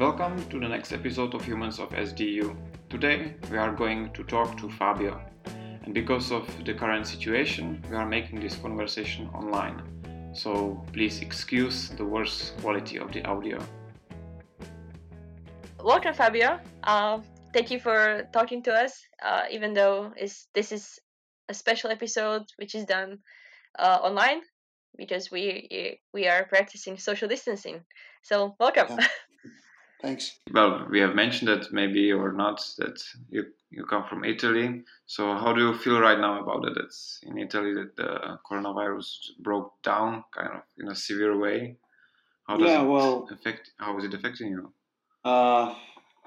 Welcome to the next episode of Humans of SDU. Today we are going to talk to Fabio, and because of the current situation, we are making this conversation online. So please excuse the worse quality of the audio. Welcome, Fabio. Uh, thank you for talking to us, uh, even though this is a special episode which is done uh, online because we we are practicing social distancing. So welcome. Yeah. Thanks. Well, we have mentioned that maybe or not that you you come from Italy. So how do you feel right now about it? It's in Italy that the coronavirus broke down kind of in a severe way. How does yeah, it well, affect? How is it affecting you? Uh,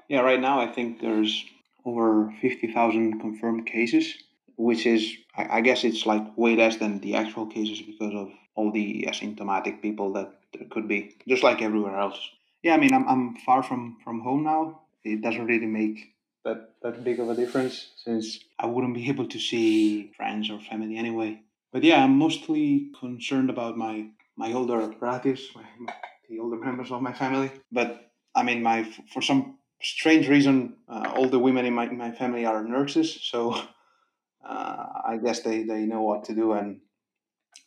yeah, right now I think there's over fifty thousand confirmed cases, which is I, I guess it's like way less than the actual cases because of all the asymptomatic people that there could be, just like everywhere else yeah, I mean, I'm, I'm far from, from home now. It doesn't really make that, that big of a difference since I wouldn't be able to see friends or family anyway. But yeah, I'm mostly concerned about my, my older relatives, my, the older members of my family. But I mean, my for some strange reason, uh, all the women in my, my family are nurses. So uh, I guess they, they know what to do and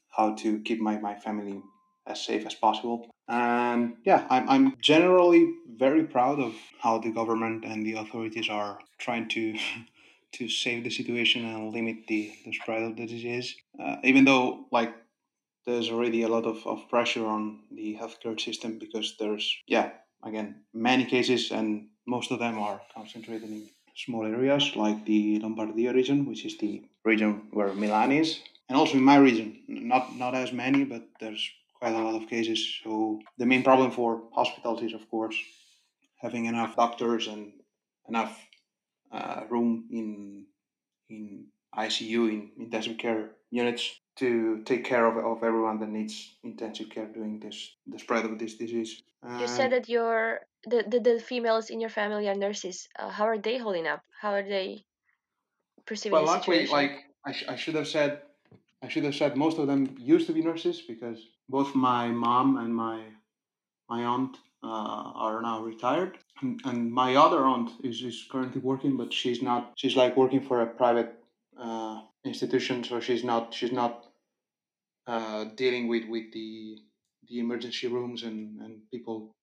how to keep my, my family as safe as possible. And yeah, I'm, I'm generally very proud of how the government and the authorities are trying to to save the situation and limit the, the spread of the disease. Uh, even though like there's already a lot of, of pressure on the healthcare system because there's yeah again many cases and most of them are concentrated in small areas like the Lombardia region, which is the region where Milan is, and also in my region. Not not as many, but there's quite a lot of cases. So the main problem for hospitals is, of course, having enough doctors and enough uh, room in in ICU in intensive care units to take care of, of everyone that needs intensive care during this the spread of this disease. you said that your the, the, the females in your family are nurses. Uh, how are they holding up? How are they perceiving well, luckily, situation? like I, sh- I should have said, I should have said most of them used to be nurses because both my mom and my my aunt uh, are now retired, and, and, my other aunt is, is currently working, but she's not. She's like working for a private uh, institution, so she's not. She's not uh, dealing with with the the emergency rooms and, and people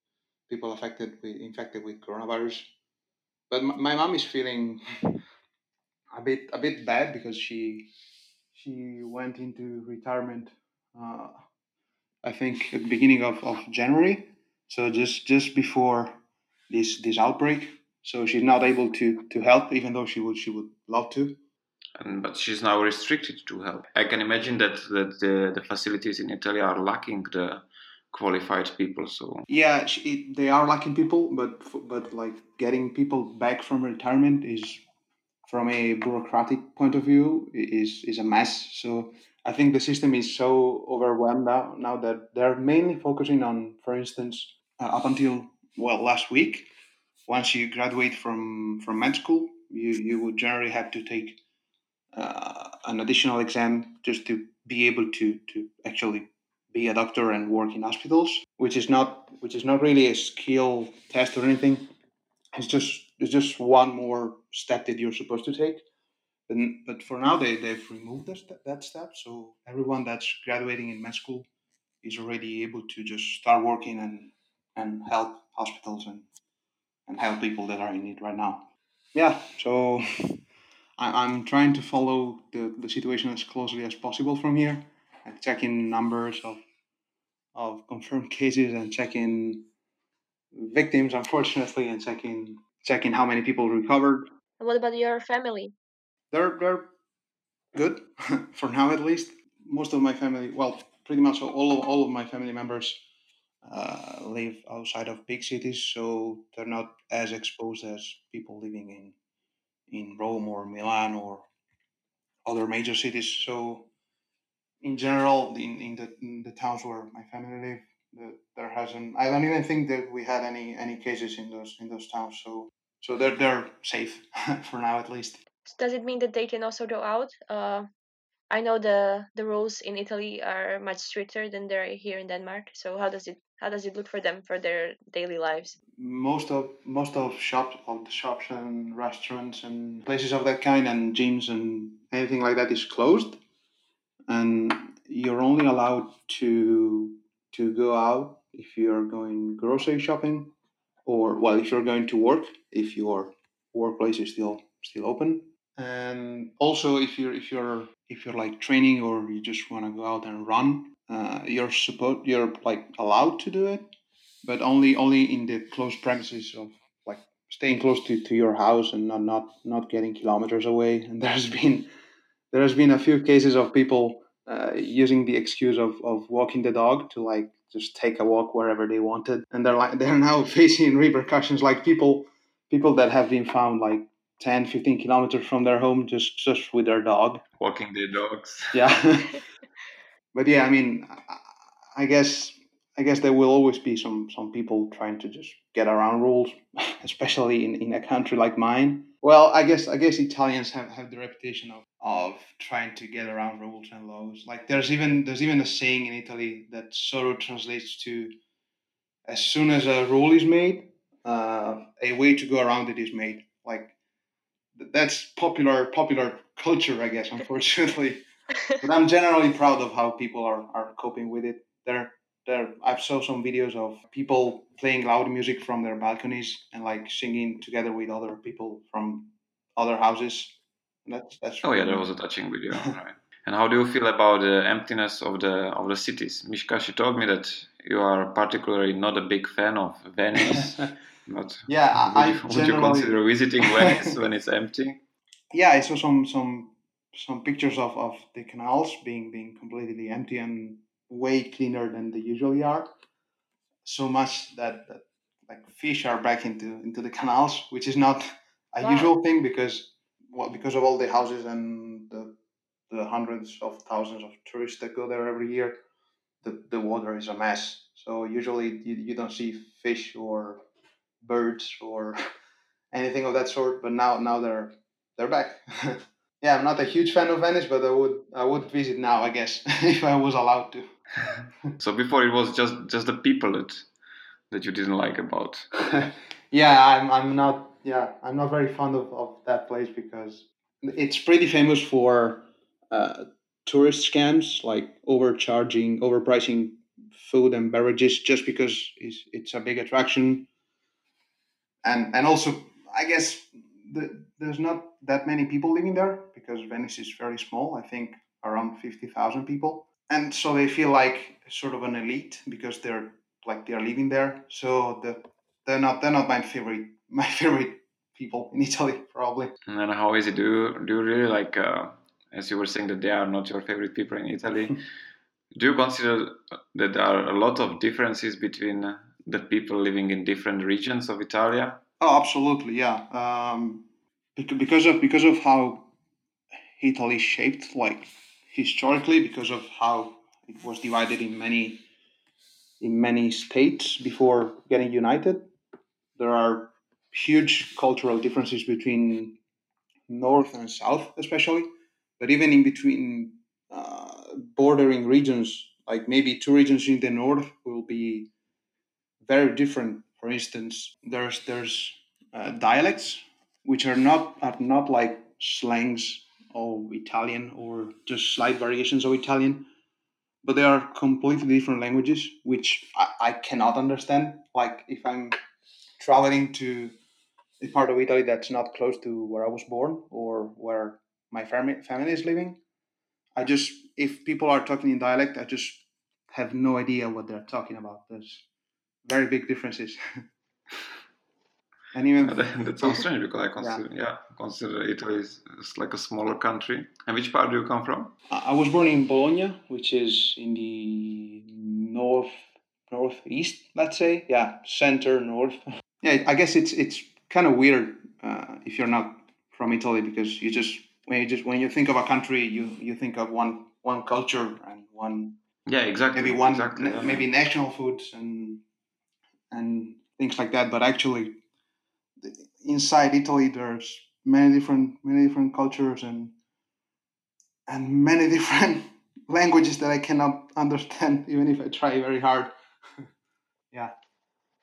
people affected with infected with coronavirus. But my, my mom is feeling a bit a bit bad because she she went into retirement uh, I think at the beginning of, of January. So just just before this this outbreak. So she's not able to to help, even though she would she would love to. And, but she's now restricted to help. I can imagine that that the, the facilities in Italy are lacking the qualified people. So yeah, she, they are lacking people, but but like getting people back from retirement is from a bureaucratic point of view is is a mess. So I think the system is so overwhelmed now, now that they're mainly focusing on, for instance, uh, up until well last week, once you graduate from from med school, you you would generally have to take uh, an additional exam just to be able to to actually be a doctor and work in hospitals, which is not which is not really a skill test or anything. It's just it's just one more step that you're supposed to take. But, but for now, they, they've removed that, that step. So everyone that's graduating in med school is already able to just start working and, and help hospitals and, and help people that are in need right now. Yeah, so I, I'm trying to follow the, the situation as closely as possible from here and checking numbers of, of confirmed cases and checking victims, unfortunately, and checking checking how many people recovered. What about your family? They're they're good for now at least. Most of my family, well, pretty much all of all of my family members uh, live outside of big cities, so they're not as exposed as people living in in Rome or Milan or other major cities. So, in general, in, in the in the towns where my family live, the, there hasn't. I don't even think that we had any any cases in those in those towns. So, so they're they're safe for now at least does it mean that they can also go out uh, I know the the rules in Italy are much stricter than they're here in Denmark. So how does it how does it look for them for their daily lives? Most of most of shops of the shops and restaurants and places of that kind and gyms and anything like that is closed, and you're only allowed to to go out if you're going grocery shopping, or well, if you're going to work, if your workplace is still still open, and also if you're if you're if you're like training or you just want to go out and run, uh, you're supposed you're like allowed to do it, but only only in the close premises of like staying close to, to your house and not not not getting kilometers away. And there's been there has been a few cases of people uh, using the excuse of, of walking the dog to like just take a walk wherever they wanted, and they're like they're now facing repercussions like people people that have been found like 10 15 kilometers from their home just just with their dog. Walking their dogs. Yeah. But yeah i mean i guess i guess there will always be some some people trying to just get around rules especially in, in a country like mine. Well i guess i guess italians have, have the reputation of of trying to get around rules and laws. Like there's even there's even a saying in italy that sort of translates to as soon as a rule is made uh, a way to go around it is made. Like that's popular popular culture, I guess. Unfortunately, but I'm generally proud of how people are, are coping with it. There, there. I've saw some videos of people playing loud music from their balconies and like singing together with other people from other houses. That's that's. Oh yeah, there was a touching video. right. And how do you feel about the emptiness of the of the cities? Mishka, she told me that you are particularly not a big fan of Venice. But yeah, would, I, you, would you consider visiting Venice when it's empty? Yeah, I saw some some some pictures of, of the canals being being completely empty and way cleaner than they usually are. So much that, that like fish are back into into the canals, which is not a wow. usual thing because well because of all the houses and the the hundreds of thousands of tourists that go there every year. The, the water is a mess. So usually you, you don't see fish or birds or anything of that sort. But now now they're they're back. yeah, I'm not a huge fan of Venice, but I would I would visit now, I guess, if I was allowed to. so before it was just just the people that that you didn't like about. yeah, I'm I'm not yeah I'm not very fond of, of that place because it's pretty famous for uh, tourist scams like overcharging, overpricing food and beverages just because it's, it's a big attraction and and also I guess the, there's not that many people living there because Venice is very small. I think around fifty thousand people, and so they feel like sort of an elite because they're like they're living there. So the, they're not they're not my favorite my favorite people in Italy probably. And then how is it? Do you, do you really like? Uh, as you were saying that they are not your favorite people in Italy. do you consider that there are a lot of differences between the people living in different regions of Italia? Oh, absolutely, yeah. Um, because of because of how Italy shaped, like historically, because of how it was divided in many in many states before getting united, there are huge cultural differences between north and south, especially. But even in between uh, bordering regions, like maybe two regions in the north will be very different. For instance, there's there's uh, dialects which are not are not like slangs of Italian or just slight variations of Italian, but they are completely different languages which I, I cannot understand. Like if I'm traveling to a part of Italy that's not close to where I was born or where my family family is living, I just if people are talking in dialect, I just have no idea what they're talking about. There's very big differences. and even that, sounds strange because I consider yeah, yeah consider Italy is, like a smaller country. And which part do you come from? I was born in Bologna, which is in the north northeast, let's say. Yeah, center north. yeah, I guess it's it's kind of weird uh, if you're not from Italy because you just when you just when you think of a country, you you think of one one culture and one yeah exactly maybe one exactly, yeah. maybe national foods and and things like that. But actually, inside Italy, there's many different many different cultures and and many different languages that I cannot understand, even if I try very hard. yeah.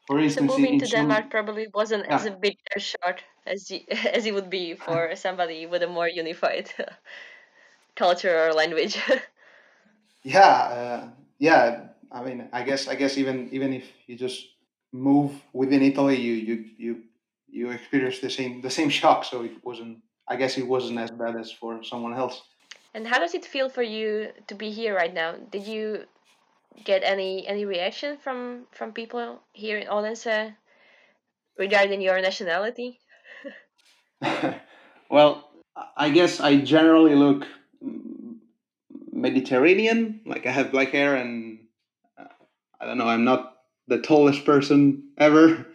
For instance, so moving to Denmark probably wasn't yeah. as a big a shock as you, as it would be for somebody with a more unified culture or language. yeah, uh, yeah. I mean, I guess I guess even even if you just move within Italy, you you you you experience the same the same shock. So it wasn't. I guess it wasn't as bad as for someone else. And how does it feel for you to be here right now? Did you get any any reaction from from people here in Odense regarding your nationality? well, I guess I generally look Mediterranean. Like I have black hair, and uh, I don't know. I'm not the tallest person ever,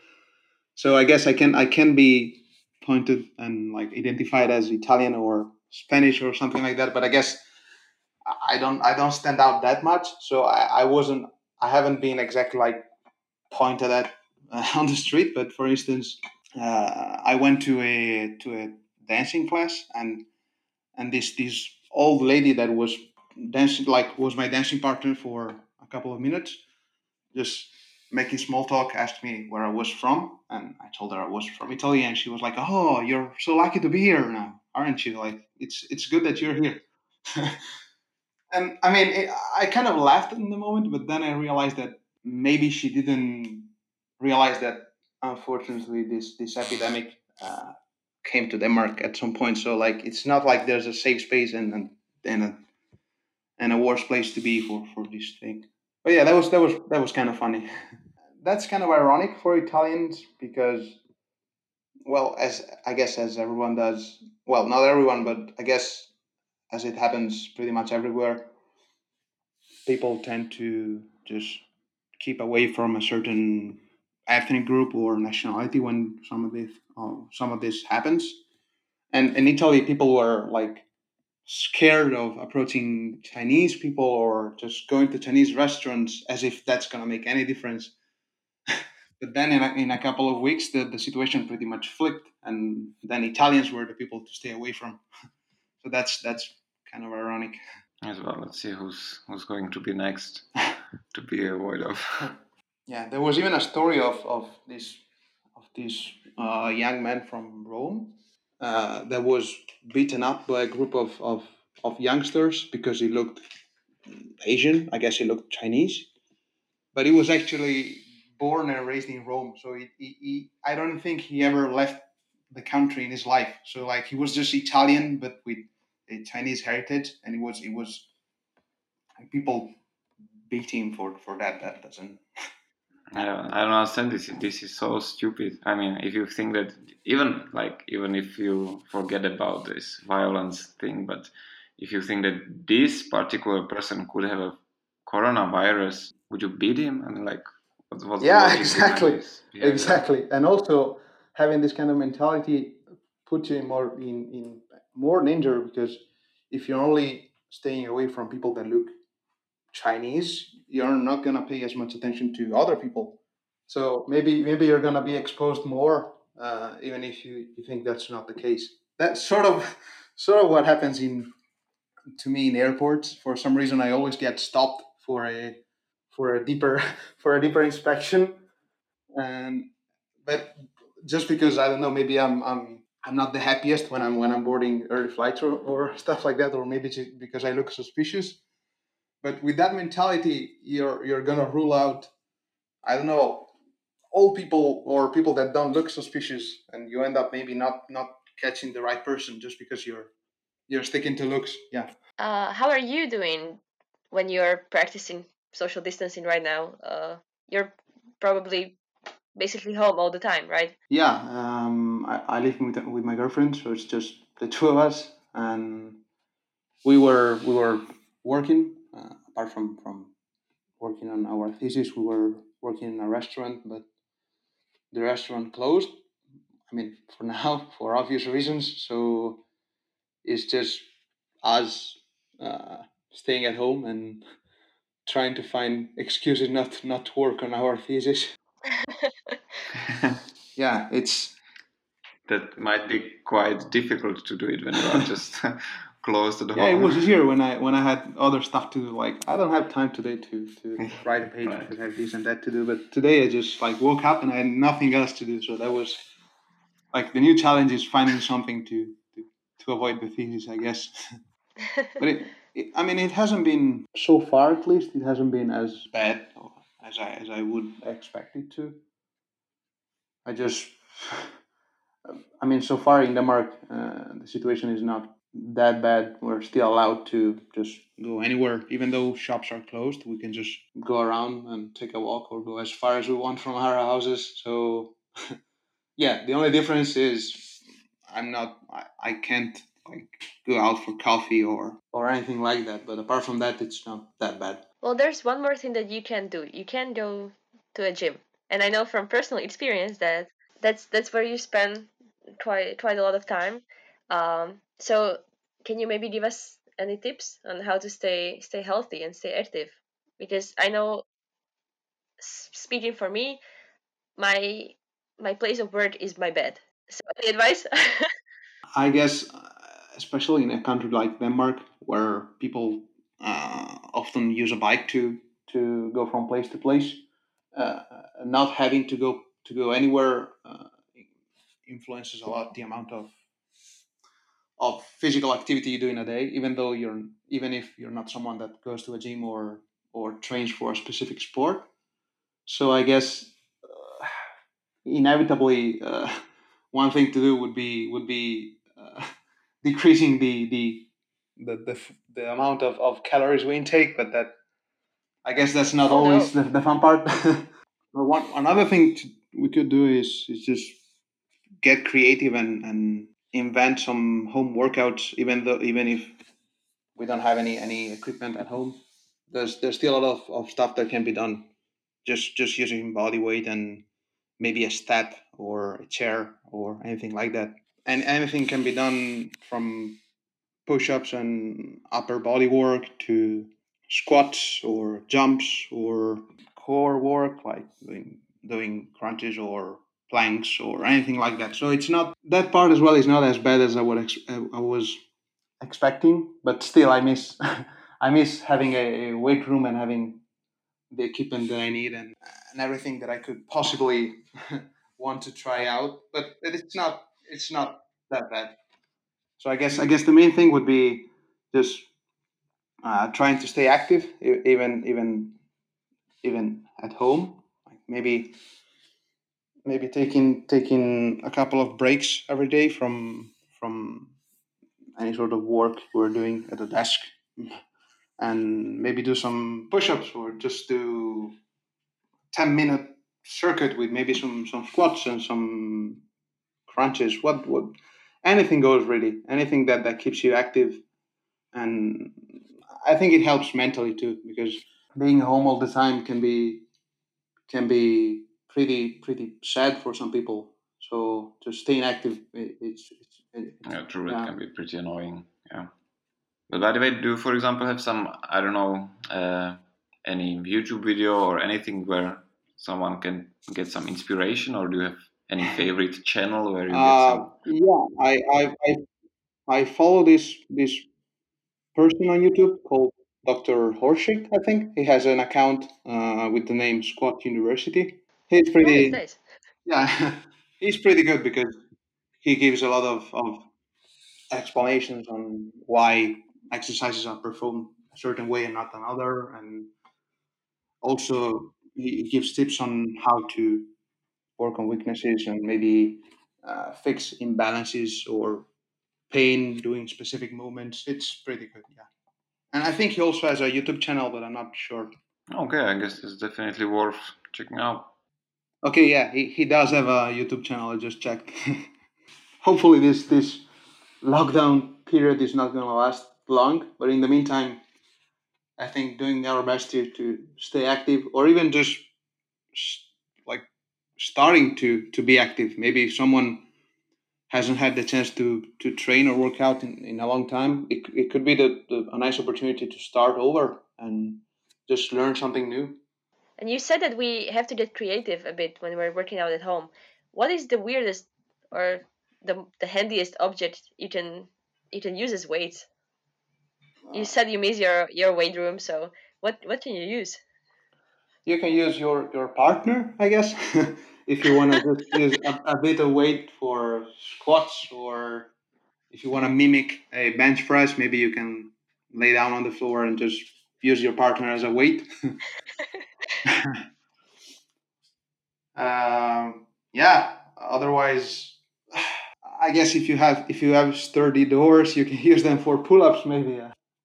so I guess I can I can be pointed and like identified as Italian or Spanish or something like that. But I guess I don't I don't stand out that much. So I, I wasn't I haven't been exactly like pointed at uh, on the street. But for instance, uh, I went to a to a dancing class and and this this old lady that was dancing like was my dancing partner for a couple of minutes, just making small talk, asked me where I was from, and I told her I was from Italy, and she was like, "Oh, you're so lucky to be here now, aren't you? Like, it's it's good that you're here." and I mean, it, I kind of laughed in the moment, but then I realized that maybe she didn't realize that unfortunately this this epidemic uh, came to Denmark at some point. So like, it's not like there's a safe space and and and a, and a worse place to be for for this thing. But yeah, that was that was that was kind of funny. That's kind of ironic for Italians because, well, as I guess as everyone does, well, not everyone, but I guess as it happens pretty much everywhere, people tend to just keep away from a certain ethnic group or nationality when some of this uh, some of this happens. And in Italy, people were like scared of approaching Chinese people or just going to Chinese restaurants as if that's going to make any difference. but then in a, in a couple of weeks, the, the situation pretty much flipped, and then Italians were the people to stay away from. so that's that's kind of ironic. As well, let's see who's who's going to be next to be avoided of. yeah, there was even a story of of this of this uh, young man from Rome uh, that was beaten up by a group of, of, of youngsters because he looked Asian. I guess he looked Chinese, but he was actually born and raised in Rome. So he, he, he, I don't think he ever left the country in his life. So like he was just Italian, but with a Chinese heritage, and it was it was people beat him for for that. That doesn't. I don't, I don't understand this. This is so stupid. I mean, if you think that even like even if you forget about this violence thing, but if you think that this particular person could have a coronavirus, would you beat him? I mean, like, what, what's yeah, exactly, exactly. And also having this kind of mentality puts you in more in, in more danger because if you're only staying away from people that look Chinese, you're not gonna pay as much attention to other people. So maybe maybe you're gonna be exposed more, uh, even if you, you think that's not the case. That's sort of sort of what happens in to me in airports. For some reason, I always get stopped for a for a deeper for a deeper inspection, and but just because I don't know, maybe I'm I'm I'm not the happiest when I'm when I'm boarding early flights or, or stuff like that, or maybe because I look suspicious. But with that mentality, you're you're gonna rule out, I don't know, old people or people that don't look suspicious, and you end up maybe not not catching the right person just because you're you're sticking to looks. Yeah. Uh, how are you doing when you're practicing social distancing right now? Uh, you're probably basically home all the time, right? Yeah, um, I, I live with with my girlfriend, so it's just the two of us, and we were we were working apart from from working on our thesis, we were working in a restaurant, but the restaurant closed. I mean, for now, for obvious reasons. So it's just us uh, staying at home and trying to find excuses not not to work on our thesis. yeah, it's that might be quite difficult to do it when you are just close to the yeah, home. it was easier when I when I had other stuff to do. Like I don't have time today to to write a page Right. because I have this and that to do. But today I just like woke up and I had nothing else to do. So that was like the new challenge is finding something to to, to avoid the thesis, I guess. but it, it, I mean, it hasn't been so far. At least it hasn't been as bad as I as I would expect it to. I just, I mean, so far in Denmark, uh, the situation is not that bad. We're still allowed to just go anywhere, even though shops are closed. We can just go around and take a walk or go as far as we want from our houses. So, yeah, the only difference is I'm not, I, I can't like go out for coffee or or anything like that. But apart from that, it's not that bad. well, there's one more thing that you can do. You can go to a gym, and I know from personal experience that that's that's where you spend quite quite a lot of time. Um, so, can you maybe give us any tips on how to stay stay healthy and stay active? Because I know, speaking for me, my my place of work is my bed. So, any advice? I guess, especially in a country like Denmark, where people uh, often use a bike to to go from place to place, uh, not having to go to go anywhere uh, influences a lot the amount of of physical activity you do in a day. Even though you're even if you're not someone that goes to a gym or or trains for a specific sport. So I guess uh, inevitably uh, one thing to do would be would be uh, decreasing the the the, the, f- the amount of, of calories we intake but that i guess that's not Oh, always no. the, the fun part But one another thing to, we could do is, is just get creative and, and invent some home workouts even though even if we don't have any any equipment at home there's there's still a lot of, of stuff that can be done just just using body weight and maybe a step or a chair or anything like that. And anything can be done from push ups and upper body work to squats or jumps or core work like doing, doing crunches or planks or anything like that. So it's not that part as well is not as bad as I would ex- I was expecting, but still I miss I miss having a, weight room and having the equipment that I need and, and everything that I could possibly want to try out. But it's not it's not that bad. So I guess I guess the main thing would be just uh, trying to stay active, even even even at home. Maybe maybe taking taking a couple of breaks every day from from any sort of work we're doing at the desk. And maybe do some push-ups or just do 10 minute circuit with maybe some some squats and some crunches. What what anything goes really. Anything that that keeps you active. And i think it helps mentally too because being home all the time can be can be pretty pretty sad for some people so just staying active it, it's, it's it, Yeah, true. Yeah. It can be pretty annoying. Yeah. But by the way, do you, for example, have some I don't know uh, any YouTube video or anything where someone can get some inspiration, or do you have any favorite channel where you get Uh, some? yeah, I, I I I follow this this person on YouTube called Dr. Horschig. I think he has an account uh, with the name Squat University. He's nice, pretty nice. yeah, he's pretty good because he gives a lot of, of explanations on why exercises are performed a certain way and not another, and also he he gives tips on how to work on weaknesses and maybe uh, fix imbalances or pain doing specific movements. It's pretty good, yeah. And I think he also has a YouTube channel, but I'm not sure. Okay, I guess it's definitely worth checking out. Okay, yeah, he, he does have a YouTube channel. I just checked. Hopefully, this this lockdown period is not going to last long. But in the meantime, I think doing our best to to stay active, or even just like starting to to be active. Maybe if someone hasn't had the chance to to train or work out in, in a long time, it, it could be the, the, a nice opportunity to start over and just learn something new. And you said that we have to get creative a bit when we're working out at home. What is the weirdest or the the handiest object you can you can use as weights? you uh. said you miss your your weight room. So what what can you use? You can use your your partner, I guess, if you want to just use a, a bit of weight for squats, or if you want to mimic a bench press, maybe you can lay down on the floor and just use your partner as a weight. um, yeah. Otherwise, I guess if you have if you have sturdy doors, you can use them for pull-ups, maybe.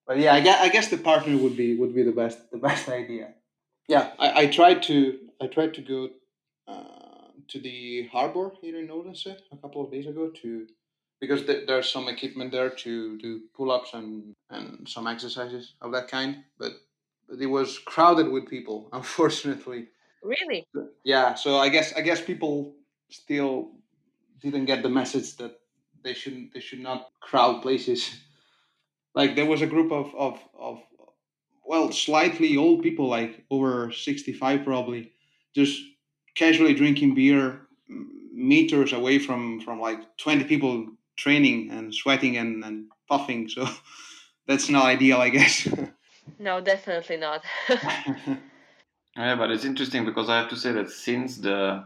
But yeah, I guess, I guess the partner would be would be the best the best idea. Yeah, I, I tried to I tried to go uh, to the harbor here in Odense a couple of days ago to because th- there's some equipment there to do pull-ups and and some exercises of that kind, but it was crowded with people, unfortunately. Really? Yeah, so I guess I guess people still didn't get the message that they shouldn't they should not crowd places. Like there was a group of of, of well slightly old people, like over sixty five probably, just casually drinking beer meters away from from like 20 people training and sweating and, and puffing so that's not ideal i guess no definitely not yeah but it's interesting because i have to say that since the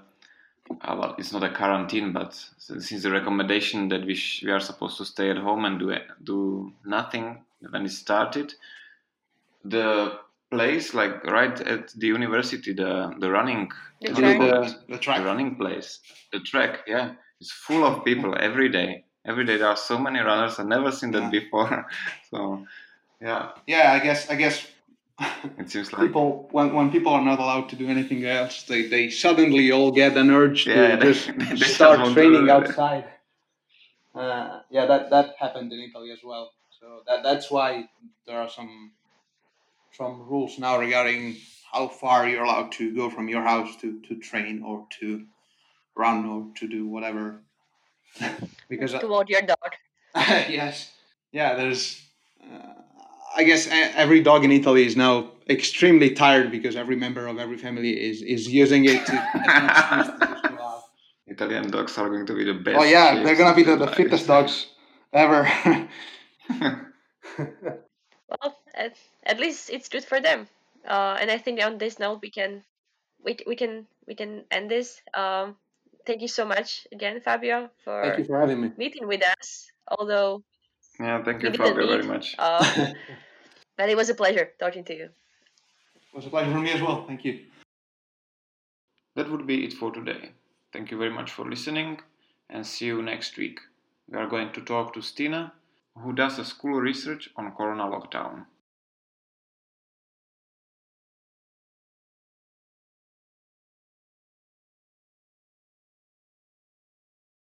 uh, well, it's not a quarantine, but since the recommendation that we, sh- we are supposed to stay at home and do do nothing when it started, the place like right at the university, the the running the, track. The, the, track. the running place, the track, yeah, it's full of people every day. Every day there are so many runners. I've never seen that yeah. before. so, yeah. Yeah, I guess I guess it seems like people when, when people are not allowed to do anything else they, they suddenly all get an urge to yeah, they, just they start training outside. Uh, yeah that that happened in italy as well. So that that's why there are some some rules now regarding how far you're allowed to go from your house to to train or to run or to do whatever. Because to walk your dog. Yes. Yeah there's uh, I guess every dog in Italy is now extremely tired because every member of every family is is using it to. Italian dogs are going to be the best. Oh yeah, they're gonna be the, the fittest dogs ever. well, at, at, least it's good for them, uh, and I think on this note we can we, we can we can end this. Um, thank you so much again, Fabio, for, thank you for having me. meeting with us. Although yeah, thank you, Fabio, very much. Uh, but it was a pleasure talking to you. It was a pleasure for me as well. Thank you. That would be it for today. Thank you very much for listening and see you next week. We are going to talk to Stina, who does a school research on corona lockdown.